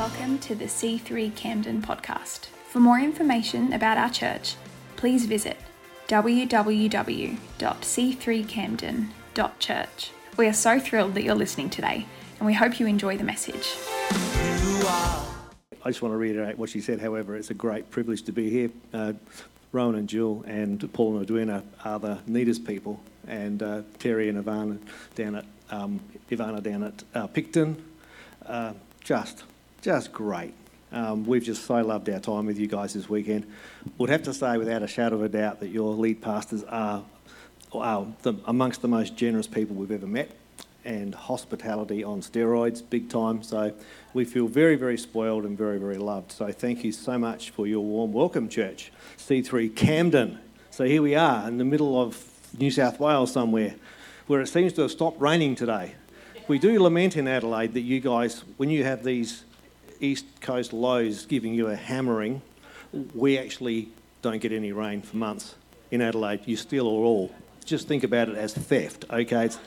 Welcome to the C3 Camden podcast. For more information about our church, please visit www.c3camden.church. We are so thrilled that you're listening today, and we hope you enjoy the message. I just want to reiterate what she said. However, it's a great privilege to be here. Uh, Rowan and Jill and Paul and Edwina are the neatest people, and uh, Terry and Ivana down at um, Ivana down at uh, Picton, uh, just just great. Um, we've just so loved our time with you guys this weekend. Would have to say, without a shadow of a doubt, that your lead pastors are, are the, amongst the most generous people we've ever met, and hospitality on steroids, big time. So we feel very, very spoiled and very, very loved. So thank you so much for your warm welcome, church. C3 Camden. So here we are in the middle of New South Wales somewhere, where it seems to have stopped raining today. We do lament in Adelaide that you guys, when you have these East Coast lows giving you a hammering, we actually don't get any rain for months in Adelaide. You steal it all. Just think about it as theft, okay? It's-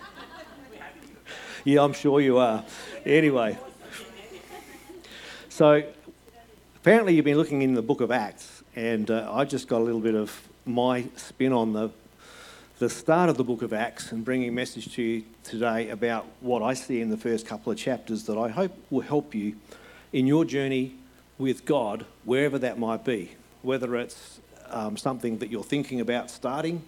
yeah, I'm sure you are. Anyway, so apparently you've been looking in the book of Acts, and uh, I just got a little bit of my spin on the the start of the book of Acts and bringing a message to you today about what I see in the first couple of chapters that I hope will help you in your journey with God, wherever that might be, whether it's um, something that you're thinking about starting,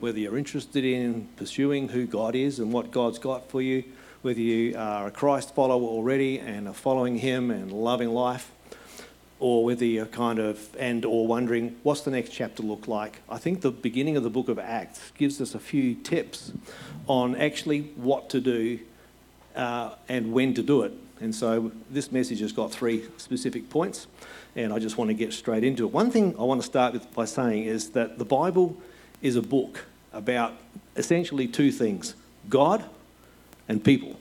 whether you're interested in pursuing who God is and what God's got for you, whether you are a Christ follower already and are following Him and loving life, or whether you're kind of and or wondering what's the next chapter look like. I think the beginning of the book of Acts gives us a few tips on actually what to do uh, and when to do it. And so this message has got three specific points, and I just want to get straight into it. One thing I want to start with by saying is that the Bible is a book about essentially two things God and people.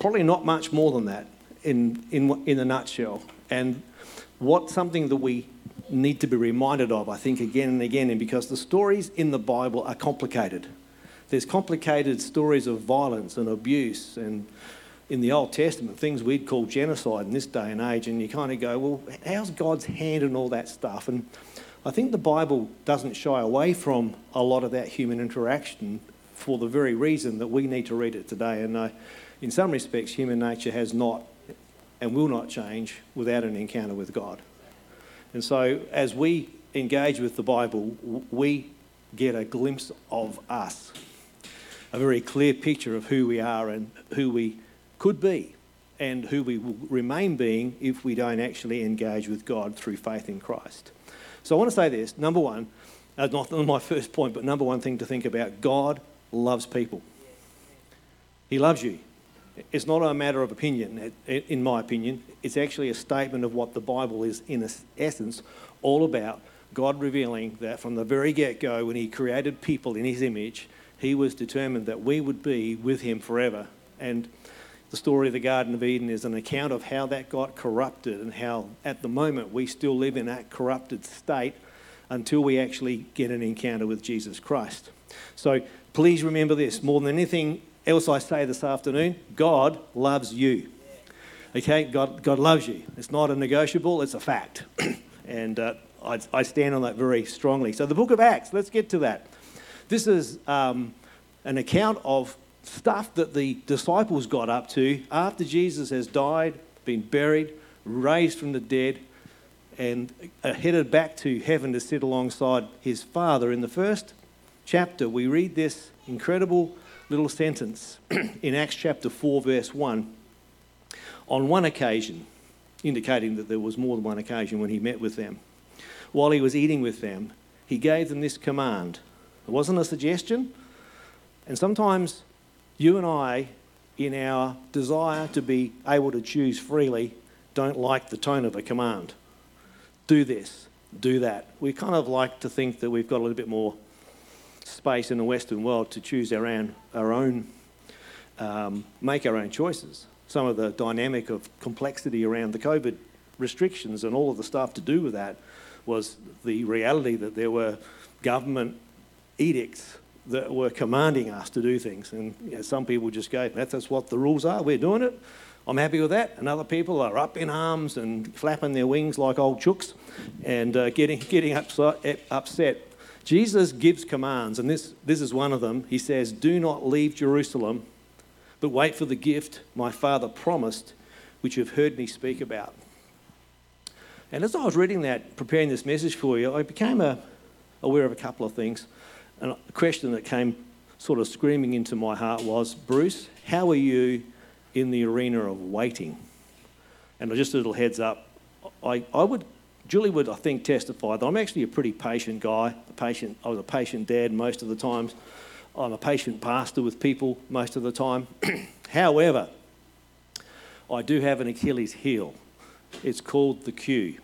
Probably not much more than that in, in, in a nutshell. And what's something that we need to be reminded of, I think, again and again, and because the stories in the Bible are complicated. There's complicated stories of violence and abuse and in the Old Testament, things we'd call genocide in this day and age, and you kind of go, well, how's God's hand in all that stuff? And I think the Bible doesn't shy away from a lot of that human interaction for the very reason that we need to read it today. And uh, in some respects, human nature has not and will not change without an encounter with God. And so, as we engage with the Bible, we get a glimpse of us, a very clear picture of who we are and who we could be, and who we will remain being if we don't actually engage with God through faith in Christ. So, I want to say this number one, uh, not my first point, but number one thing to think about God loves people. He loves you. It's not a matter of opinion, in my opinion. It's actually a statement of what the Bible is, in essence, all about. God revealing that from the very get go, when He created people in His image, He was determined that we would be with Him forever. And the story of the Garden of Eden is an account of how that got corrupted and how, at the moment, we still live in that corrupted state until we actually get an encounter with Jesus Christ. So please remember this more than anything else I say this afternoon God loves you. Okay, God, God loves you. It's not a negotiable, it's a fact. and uh, I, I, stand on that very strongly. So, the book of Acts, let's get to that. This is um, an account of stuff that the disciples got up to after Jesus has died, been buried, raised from the dead, and headed back to heaven to sit alongside his Father. In the first chapter, we read this incredible little sentence in Acts chapter 4, verse 1. On one occasion, indicating that there was more than one occasion when he met with them, while he was eating with them, he gave them this command. It wasn't a suggestion. And sometimes you and I, in our desire to be able to choose freely, don't like the tone of a command. Do this, do that. We kind of like to think that we've got a little bit more space in the Western world to choose our own, our own um, make our own choices. Some of the dynamic of complexity around the COVID restrictions and all of the stuff to do with that was the reality that there were government edicts that were commanding us to do things. And you know, some people just go, that's, that's what the rules are, we're doing it. I'm happy with that. And other people are up in arms and flapping their wings like old chooks and uh, getting, getting upset. Jesus gives commands, and this, this is one of them. He says, Do not leave Jerusalem, but wait for the gift my Father promised, which you've heard me speak about. And as I was reading that, preparing this message for you, I became a, aware of a couple of things. And a question that came sort of screaming into my heart was Bruce, how are you in the arena of waiting. And just a little heads up, I, I would, Julie would, I think, testify that I'm actually a pretty patient guy. A patient, I was a patient dad most of the times. I'm a patient pastor with people most of the time. However, I do have an Achilles heel. It's called the queue,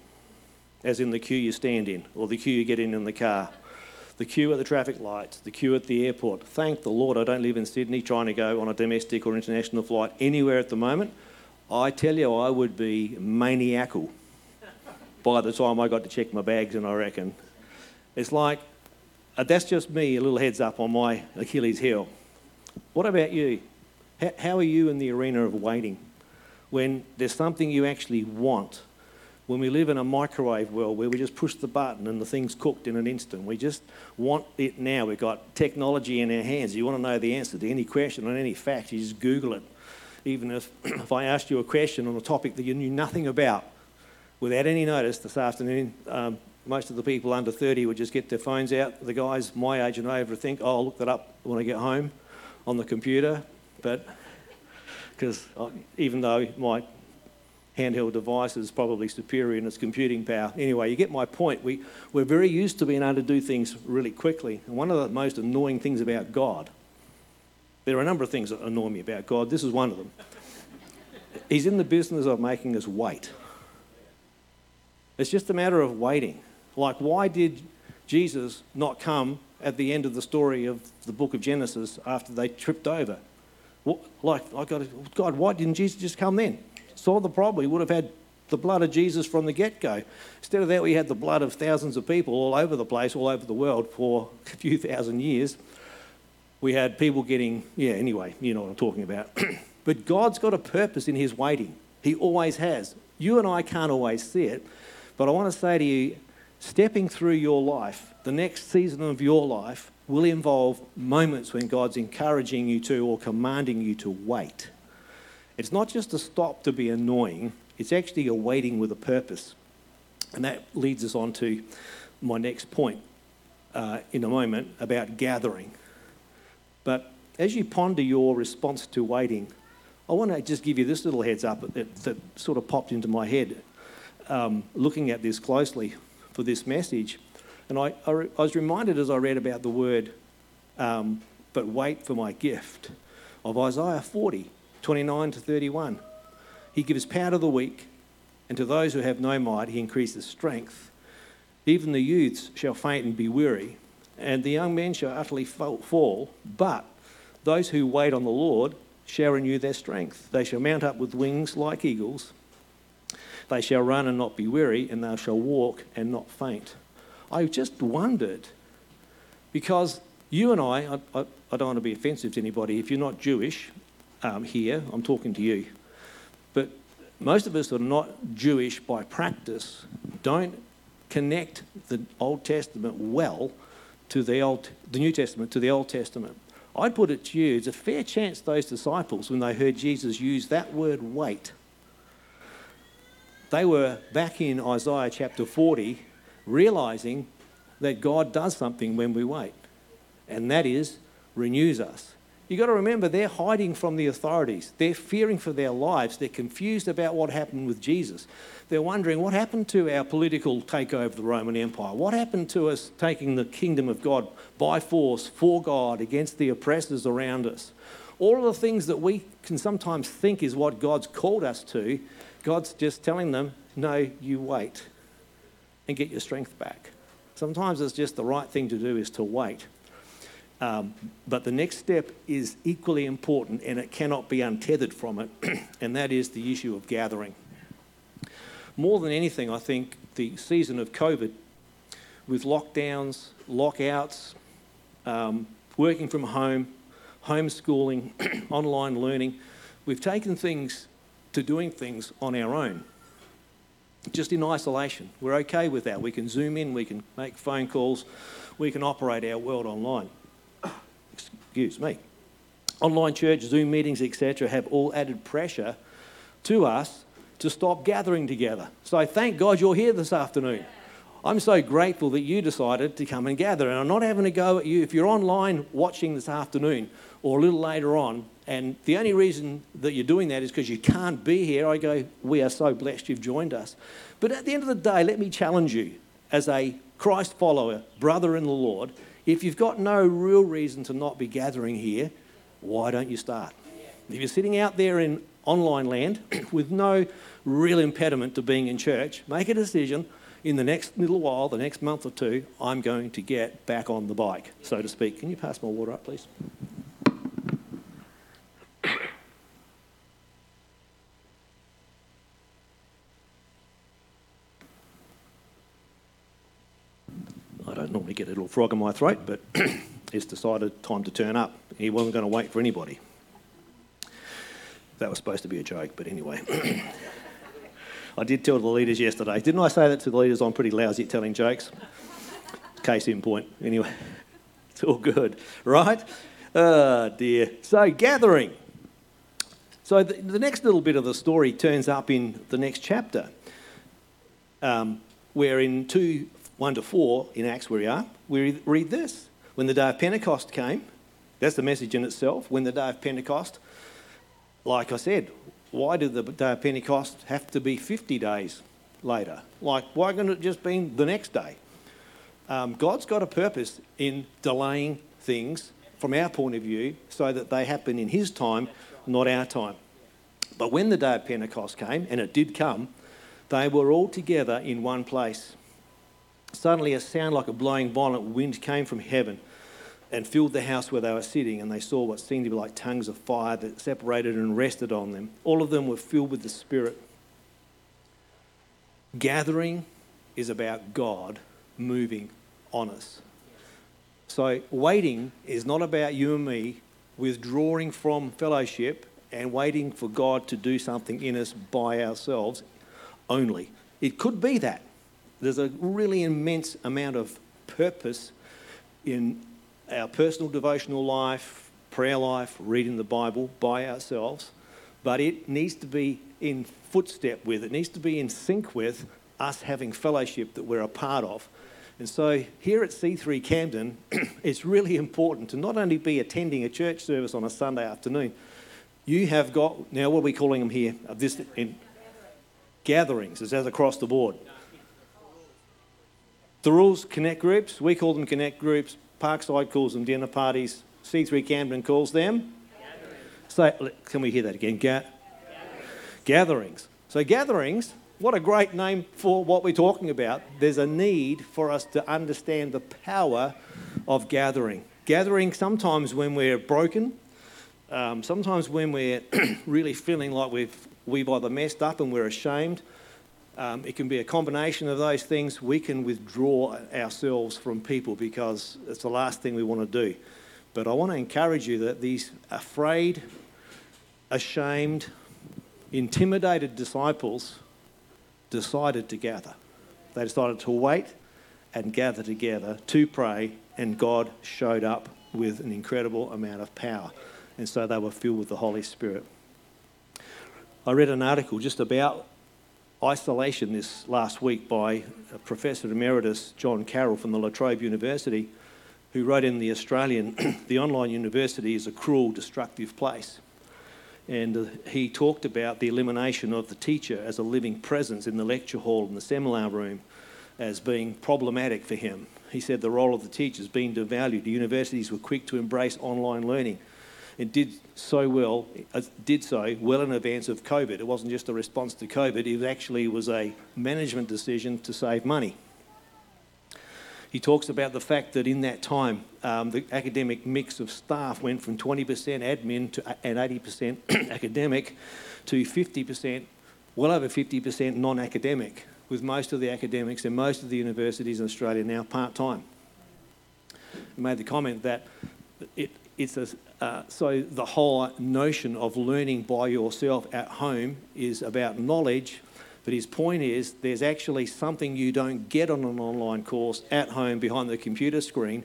as in the queue you stand in, or the queue you get in in the car the queue at the traffic lights, the queue at the airport. Thank the Lord I don't live in Sydney trying to go on a domestic or international flight anywhere at the moment. I tell you, I would be maniacal by the time I got to check my bags, and I reckon. It's like, uh, that's just me, a little heads up on my Achilles heel. What about you? How are you in the arena of waiting? When there's something you actually want, when we live in a microwave world where we just push the button and the thing's cooked in an instant. We just want it now. We've got technology in our hands. You want to know the answer to any question on any fact, you just Google it. Even if, if I asked you a question on a topic that you knew nothing about, without any notice this afternoon, um, most of the people under 30 would just get their phones out. The guys my age and over think, oh, I'll look that up when I get home on the computer. But because even though my handheld device is probably superior in its computing power. Anyway, you get my point. We, we're very used to being able to do things really quickly. And one of the most annoying things about God, there are a number of things that annoy me about God. This is one of them. He's in the business of making us wait. It's just a matter of waiting. Like, why did Jesus not come at the end of the story of the book of Genesis after they tripped over? Like, I got God, why didn't Jesus just come then? Solved the problem. We would have had the blood of Jesus from the get go. Instead of that, we had the blood of thousands of people all over the place, all over the world for a few thousand years. We had people getting, yeah, anyway, you know what I'm talking about. but God's got a purpose in His waiting. He always has. You and I can't always see it, but I want to say to you stepping through your life, the next season of your life, will involve moments when God's encouraging you to or commanding you to wait. It's not just a stop to be annoying, it's actually a waiting with a purpose. And that leads us on to my next point uh, in a moment about gathering. But as you ponder your response to waiting, I want to just give you this little heads up that, that sort of popped into my head um, looking at this closely for this message. And I, I, I, was reminded as I read about the word, um, but wait for my gift, of Isaiah 40. 29 to 31. He gives power to the weak, and to those who have no might, he increases strength. Even the youths shall faint and be weary, and the young men shall utterly fall. But those who wait on the Lord shall renew their strength. They shall mount up with wings like eagles. They shall run and not be weary, and they shall walk and not faint. I just wondered, because you and I, I, I, don't want to be offensive to anybody, if you're not Jewish, um, here, I'm talking to you. But most of us that are not Jewish by practice don't connect the Old Testament well to the Old, the New Testament to the Old Testament. I'd put it to you, it's a fair chance those disciples, when they heard Jesus use that word wait, they were back in Isaiah chapter 40, realizing that God does something when we wait, and that is renews us. You've got to remember they're hiding from the authorities. They're fearing for their lives. They're confused about what happened with Jesus. They're wondering what happened to our political takeover of the Roman Empire? What happened to us taking the kingdom of God by force for God against the oppressors around us? All of the things that we can sometimes think is what God's called us to, God's just telling them, no, you wait and get your strength back. Sometimes it's just the right thing to do is to wait. Um, but the next step is equally important and it cannot be untethered from it, and that is the issue of gathering. More than anything, I think the season of COVID, with lockdowns, lockouts, um, working from home, homeschooling, online learning, we've taken things to doing things on our own, just in isolation. We're okay with that. We can zoom in, we can make phone calls, we can operate our world online. Excuse me. Online church, Zoom meetings, etc., have all added pressure to us to stop gathering together. So thank God you're here this afternoon. I'm so grateful that you decided to come and gather. And I'm not having a go at you if you're online watching this afternoon or a little later on. And the only reason that you're doing that is because you can't be here. I go, we are so blessed you've joined us. But at the end of the day, let me challenge you as a Christ follower, brother in the Lord. If you've got no real reason to not be gathering here, why don't you start? If you're sitting out there in online land with no real impediment to being in church, make a decision in the next little while, the next month or two, I'm going to get back on the bike, so to speak. Can you pass my water up, please? I don't normally get a little frog in my throat, but it's decided time to turn up. He wasn't going to wait for anybody. That was supposed to be a joke, but anyway. I did tell the leaders yesterday. Didn't I say that to the leaders? I'm pretty lousy at telling jokes. Case in point. Anyway, it's all good, right? Oh dear. So, gathering. So, the, the next little bit of the story turns up in the next chapter, um, where in 2 1 to 4 in Acts, where we are, we read this. When the day of Pentecost came, that's the message in itself. When the day of Pentecost, like I said, why did the day of Pentecost have to be 50 days later? Like, why couldn't it just been the next day? Um, God's got a purpose in delaying things from our point of view so that they happen in His time, not our time. But when the day of Pentecost came, and it did come, they were all together in one place. Suddenly, a sound like a blowing violent wind came from heaven and filled the house where they were sitting, and they saw what seemed to be like tongues of fire that separated and rested on them. All of them were filled with the Spirit. Gathering is about God moving on us. So, waiting is not about you and me withdrawing from fellowship and waiting for God to do something in us by ourselves only. It could be that. There's a really immense amount of purpose in our personal devotional life, prayer life, reading the Bible by ourselves, but it needs to be in footstep with, it needs to be in sync with us having fellowship that we're a part of. And so here at C3 Camden, it's really important to not only be attending a church service on a Sunday afternoon, you have got, now what are we calling them here? This in gatherings, is that across the board? The rules connect groups, we call them connect groups, Parkside calls them dinner parties. C3 Camden calls them? So, can we hear that again? Ga- gatherings. gatherings. So, gatherings, what a great name for what we're talking about. There's a need for us to understand the power of gathering. Gathering sometimes when we're broken, um, sometimes when we're really feeling like we've, we've either messed up and we're ashamed, um, it can be a combination of those things. We can withdraw ourselves from people because it's the last thing we want to do. But I want to encourage you that these afraid, ashamed, intimidated disciples decided to gather. They decided to wait and gather together to pray, and God showed up with an incredible amount of power. And so they were filled with the Holy Spirit. I read an article just about isolation this last week by Professor Emeritus John Carroll from the La Trobe University, who wrote in The Australian the online university is a cruel, destructive place. And uh, he talked about the elimination of the teacher as a living presence in the lecture hall and the seminar room as being problematic for him. He said the role of the teacher has been devalued. The universities were quick to embrace online learning it did so well, uh, did so well in advance of COVID. It wasn't just a response to COVID, it actually was a management decision to save money. He talks about the fact that in that time, um, the academic mix of staff went from 20% admin to, and 80% academic to 50%, well over 50% non academic, with most of the academics and most of the universities in Australia now part time. He made the comment that it, it's a, Uh, so the whole notion of learning by yourself at home is about knowledge, but his point is there's actually something you don't get on an online course at home behind the computer screen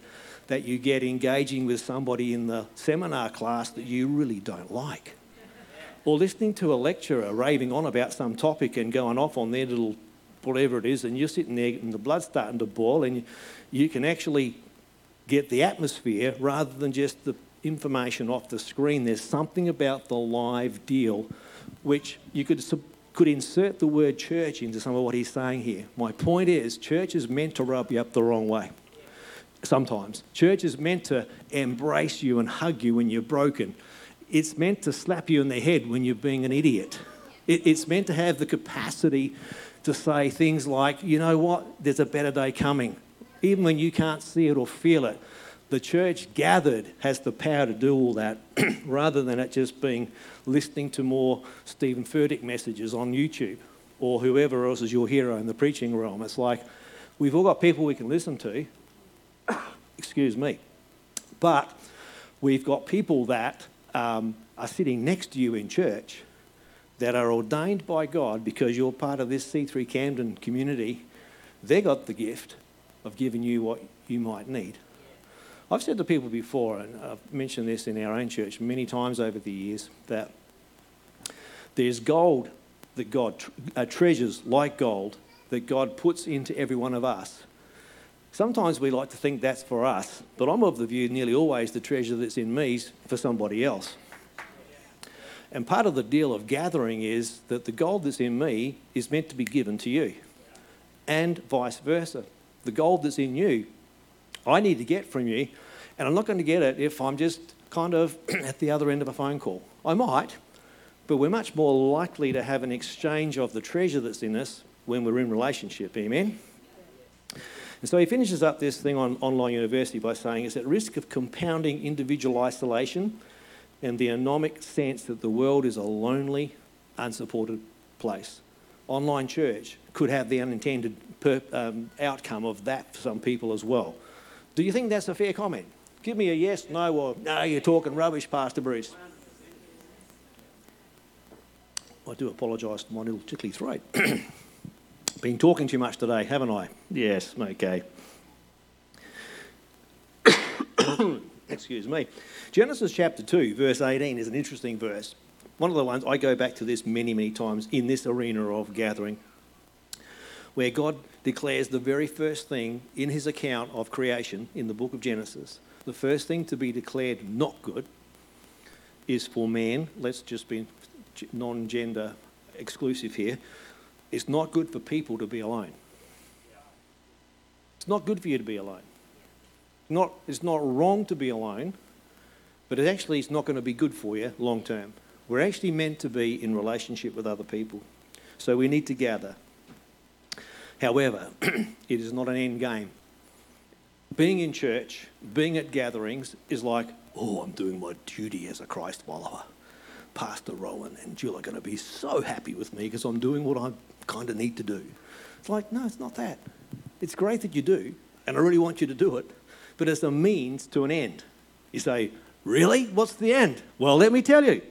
that you get engaging with somebody in the seminar class that you really don't like. Or listening to a lecturer raving on about some topic and going off on their little whatever it is, and you're sitting there and the blood's starting to boil, and you, you can actually get the atmosphere rather than just the information off the screen. There's something about the live deal which you could, could insert the word church into some of what he's saying here. My point is, church is meant to rub you up the wrong way. Sometimes. Church is meant to embrace you and hug you when you're broken. It's meant to slap you in the head when you're being an idiot. it's meant to have the capacity to say things like, you know what, there's a better day coming. Even when you can't see it or feel it, the church gathered has the power to do all that rather than it just being listening to more Steven Furtick messages on YouTube or whoever else is your hero in the preaching realm. It's like we've all got people we can listen to, excuse me, but we've got people that um, are sitting next to you in church that are ordained by God because you're part of this C3 Camden community. They got the gift of giving you what you might need. I've said to people before, and I've mentioned this in our own church many times over the years, that there's gold that God, uh, treasures like gold that God puts into every one of us. Sometimes we like to think that's for us, but I'm of the view nearly always the treasure that's in me is for somebody else. And part of the deal of gathering is that the gold that's in me is meant to be given to you, and vice versa. The gold that's in you I need to get from you, and I'm not going to get it if I'm just kind of at the other end of a phone call. I might, but we're much more likely to have an exchange of the treasure that's in us when we're in relationship. Amen? And so he finishes up this thing on online university by saying it's at risk of compounding individual isolation and the anomic sense that the world is a lonely, unsupported place. Online church could have the unintended per, um, outcome of that for some people as well. Do you think that's a fair comment? Give me a yes, no, or no, you're talking rubbish, Pastor Bruce. I do apologise for my little tickly throat. Been talking too much today, haven't I? Yes, okay. Excuse me. Genesis chapter 2, verse 18 is an interesting verse. One of the ones I go back to this many, many times in this arena of gathering, where God declares the very first thing in his account of creation in the book of Genesis. The first thing to be declared not good is for man, let's just be non gender exclusive here, it's not good for people to be alone. It's not good for you to be alone. Not, it's not wrong to be alone, but it actually is not going to be good for you long term. We're actually meant to be in relationship with other people. So we need to gather. However, it is not an end game. Being in church, being at gatherings, is like, oh, I'm doing my duty as a Christ follower. Pastor Rowan and Jill are going to be so happy with me because I'm doing what I kind of need to do. It's like, no, it's not that. It's great that you do, and I really want you to do it, but as a means to an end. You say, really? What's the end? Well, let me tell you.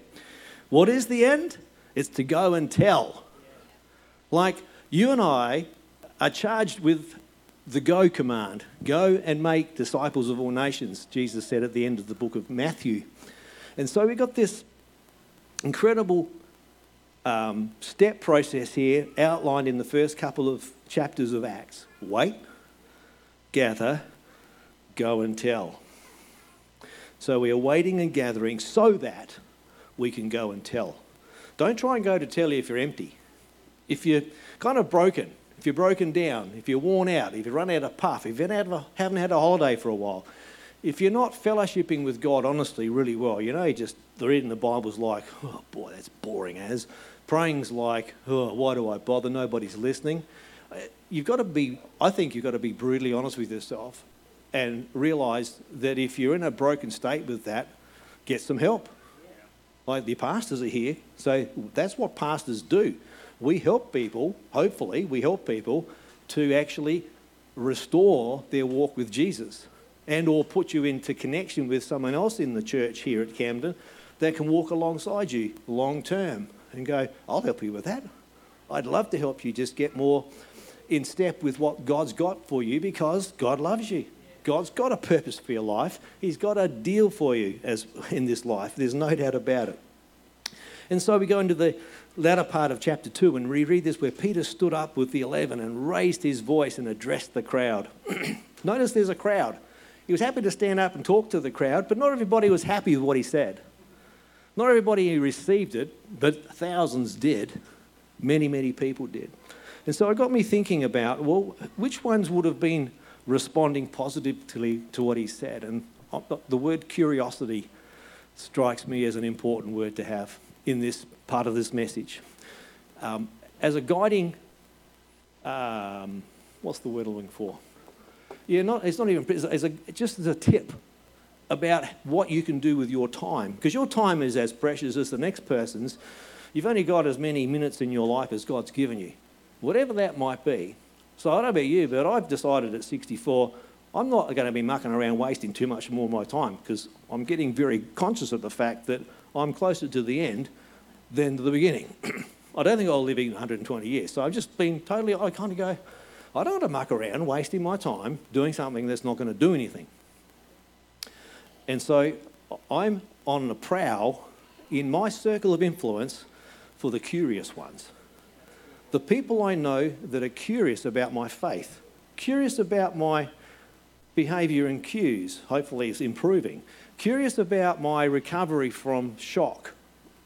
What is the end? It's to go and tell. Like, you and I are charged with the go command go and make disciples of all nations, Jesus said at the end of the book of Matthew. And so we've got this incredible um, step process here outlined in the first couple of chapters of Acts wait, gather, go and tell. So we are waiting and gathering so that we can go and tell. Don't try and go to tell you if you're empty. If you're kind of broken, if you're broken down, if you're worn out, if you run out of puff, if you haven't had a holiday for a while, if you're not fellowshipping with God honestly really well, you know, just reading the Bible's like, oh boy, that's boring as. Praying's like, oh, why do I bother? Nobody's listening. Uh, you've got to be, I think you've got to be brutally honest with yourself and realize that if you're in a broken state with that, get some help. Like the pastors are here, so that's what pastors do we help people, hopefully, we help people to actually restore their walk with Jesus. and or put you into connection with someone else in the church here at Camden that can walk alongside you long term and go, I'll help you with that. I'd love to help you just get more in step with what God's got for you because God loves you. God's got a purpose for your life. He's got a deal for you as in this life. There's no doubt about it. And so we go into the latter part of chapter 2 and reread this where Peter stood up with the 11 and raised his voice and addressed the crowd. Notice there's a crowd. He was happy to stand up and talk to the crowd, but not everybody was happy with what he said. Not everybody received it, but thousands did. Many, many people did. And so it got me thinking about, well, which ones would have been responding positively to what he said? And uh, the word curiosity strikes me as an important word to have in this part of this message. Um, as a guiding, um, what's the word I'm looking for? Yeah, not, it's not even, as a, just as a tip about what you can do with your time. Because your time is as precious as the next person's. You've only got as many minutes in your life as God's given you, whatever that might be. So I don't know about you, but I've decided at 64, I'm not going to be mucking around wasting too much more of my time because I'm getting very conscious of the fact that I'm closer to the end than to the beginning. I don't think I'll live 120 years. So I've just been totally, I kind of go, I don't want to muck around wasting my time doing something that's not going to do anything. And so I'm on the prowl in my circle of influence for the curious ones. The people I know that are curious about my faith, curious about my behaviour and cues, hopefully is improving, curious about my recovery from shock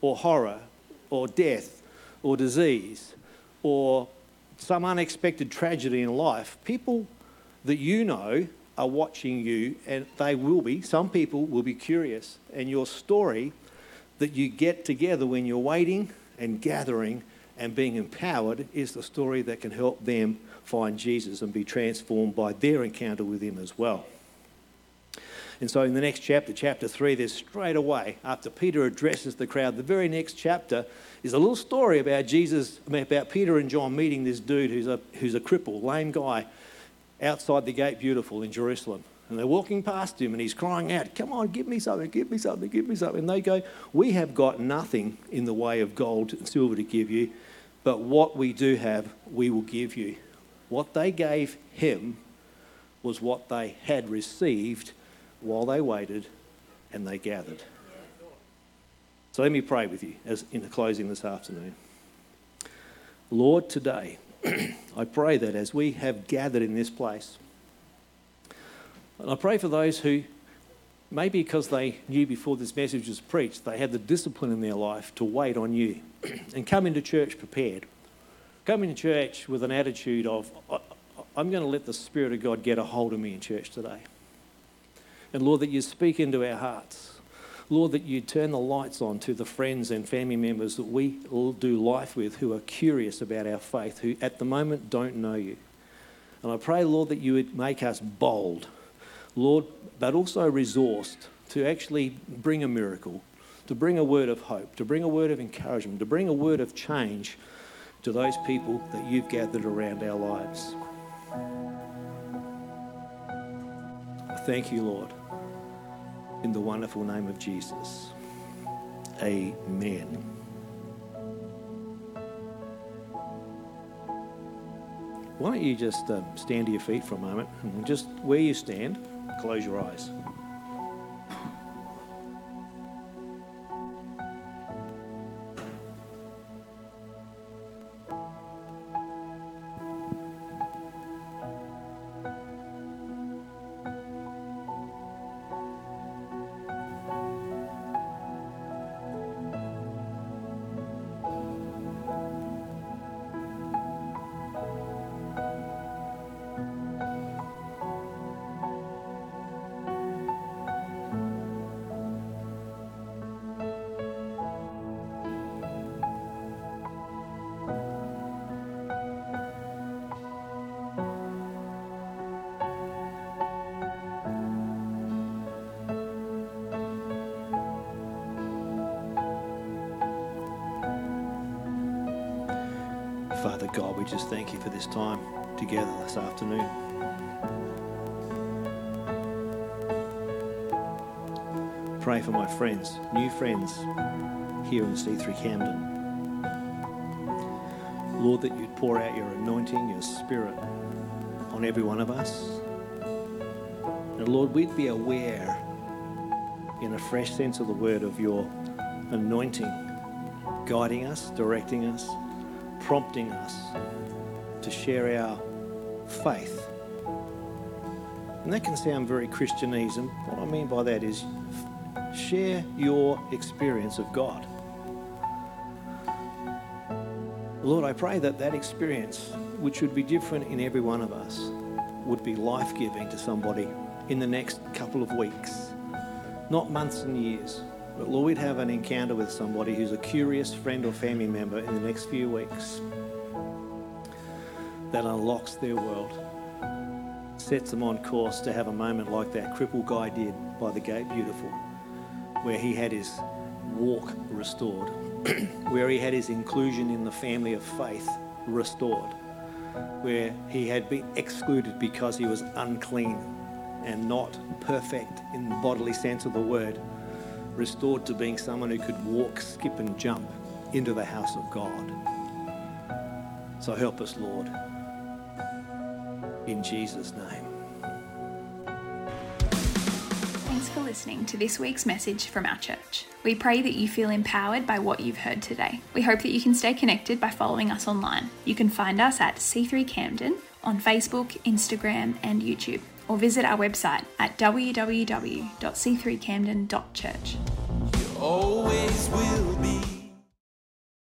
or horror or death or disease or some unexpected tragedy in life, people that you know are watching you, and they will be, some people will be curious. And your story that you get together when you're waiting and gathering and being empowered is the story that can help them find Jesus and be transformed by their encounter with Him as well. And so in the next chapter, chapter 3, there's straight away, after Peter addresses the crowd, the very next chapter is a little story about Jesus, about Peter and John meeting this dude who's a, who's a cripple, lame guy, outside the gate beautiful in Jerusalem. And they're walking past him and he's crying out, Come on, give me something, give me something, give me something. And they go, We have got nothing in the way of gold and silver to give you, but what we do have, we will give you. What they gave him was what they had received while they waited and they gathered. So let me pray with you as in the closing this afternoon. Lord, today, I pray that as we have gathered in this place, and I pray for those who, maybe because they knew before this message was preached, they had the discipline in their life to wait on you and come into church prepared. Come into church with an attitude of, I'm going to let the Spirit of God get a hold of me in church today. And Lord, that you speak into our hearts. Lord, that you turn the lights on to the friends and family members that we all do life with who are curious about our faith, who at the moment don't know you. And I pray, Lord, that you would make us bold, Lord, but also resourced to actually bring a miracle, to bring a word of hope, to bring a word of encouragement, to bring a word of change to those people that you've gathered around our lives. Thank you, Lord in the wonderful name of Jesus. Amen. Why don't you just uh, stand to your feet for a moment and just where you stand, close your eyes. God, we just thank you for this time together this afternoon. pray for my friends, new friends here in C3 Camden. Lord, that you'd pour out your anointing, your spirit on every one of us. And Lord, we'd be aware, in a fresh sense of the word, of your anointing guiding us, directing us, prompting us to share our faith. And that can sound very Christianese, and what I mean by that is share your experience of God. Lord, I pray that that experience, which would be different in every one of us, would be life giving to somebody in the next couple of weeks, not months and years. But Lord, we'd have an encounter with somebody who's a curious friend or family member in the next few weeks that unlocks their world, sets them on course to have a moment like that crippled guy did by the gate beautiful, where he had his walk restored, where he had his inclusion in the family of faith restored, where he had been excluded because he was unclean and not perfect in the bodily sense of the word, restored to being someone who could walk, skip, and jump into the house of God. So help us, Lord, in Jesus' name. Thanks for listening to this week's message from our church. We pray that you feel empowered by what you've heard today. We hope that you can stay connected by following us online. You can find us at C3 Camden on Facebook, Instagram, and YouTube, or visit our website at www.c3camden.church. always will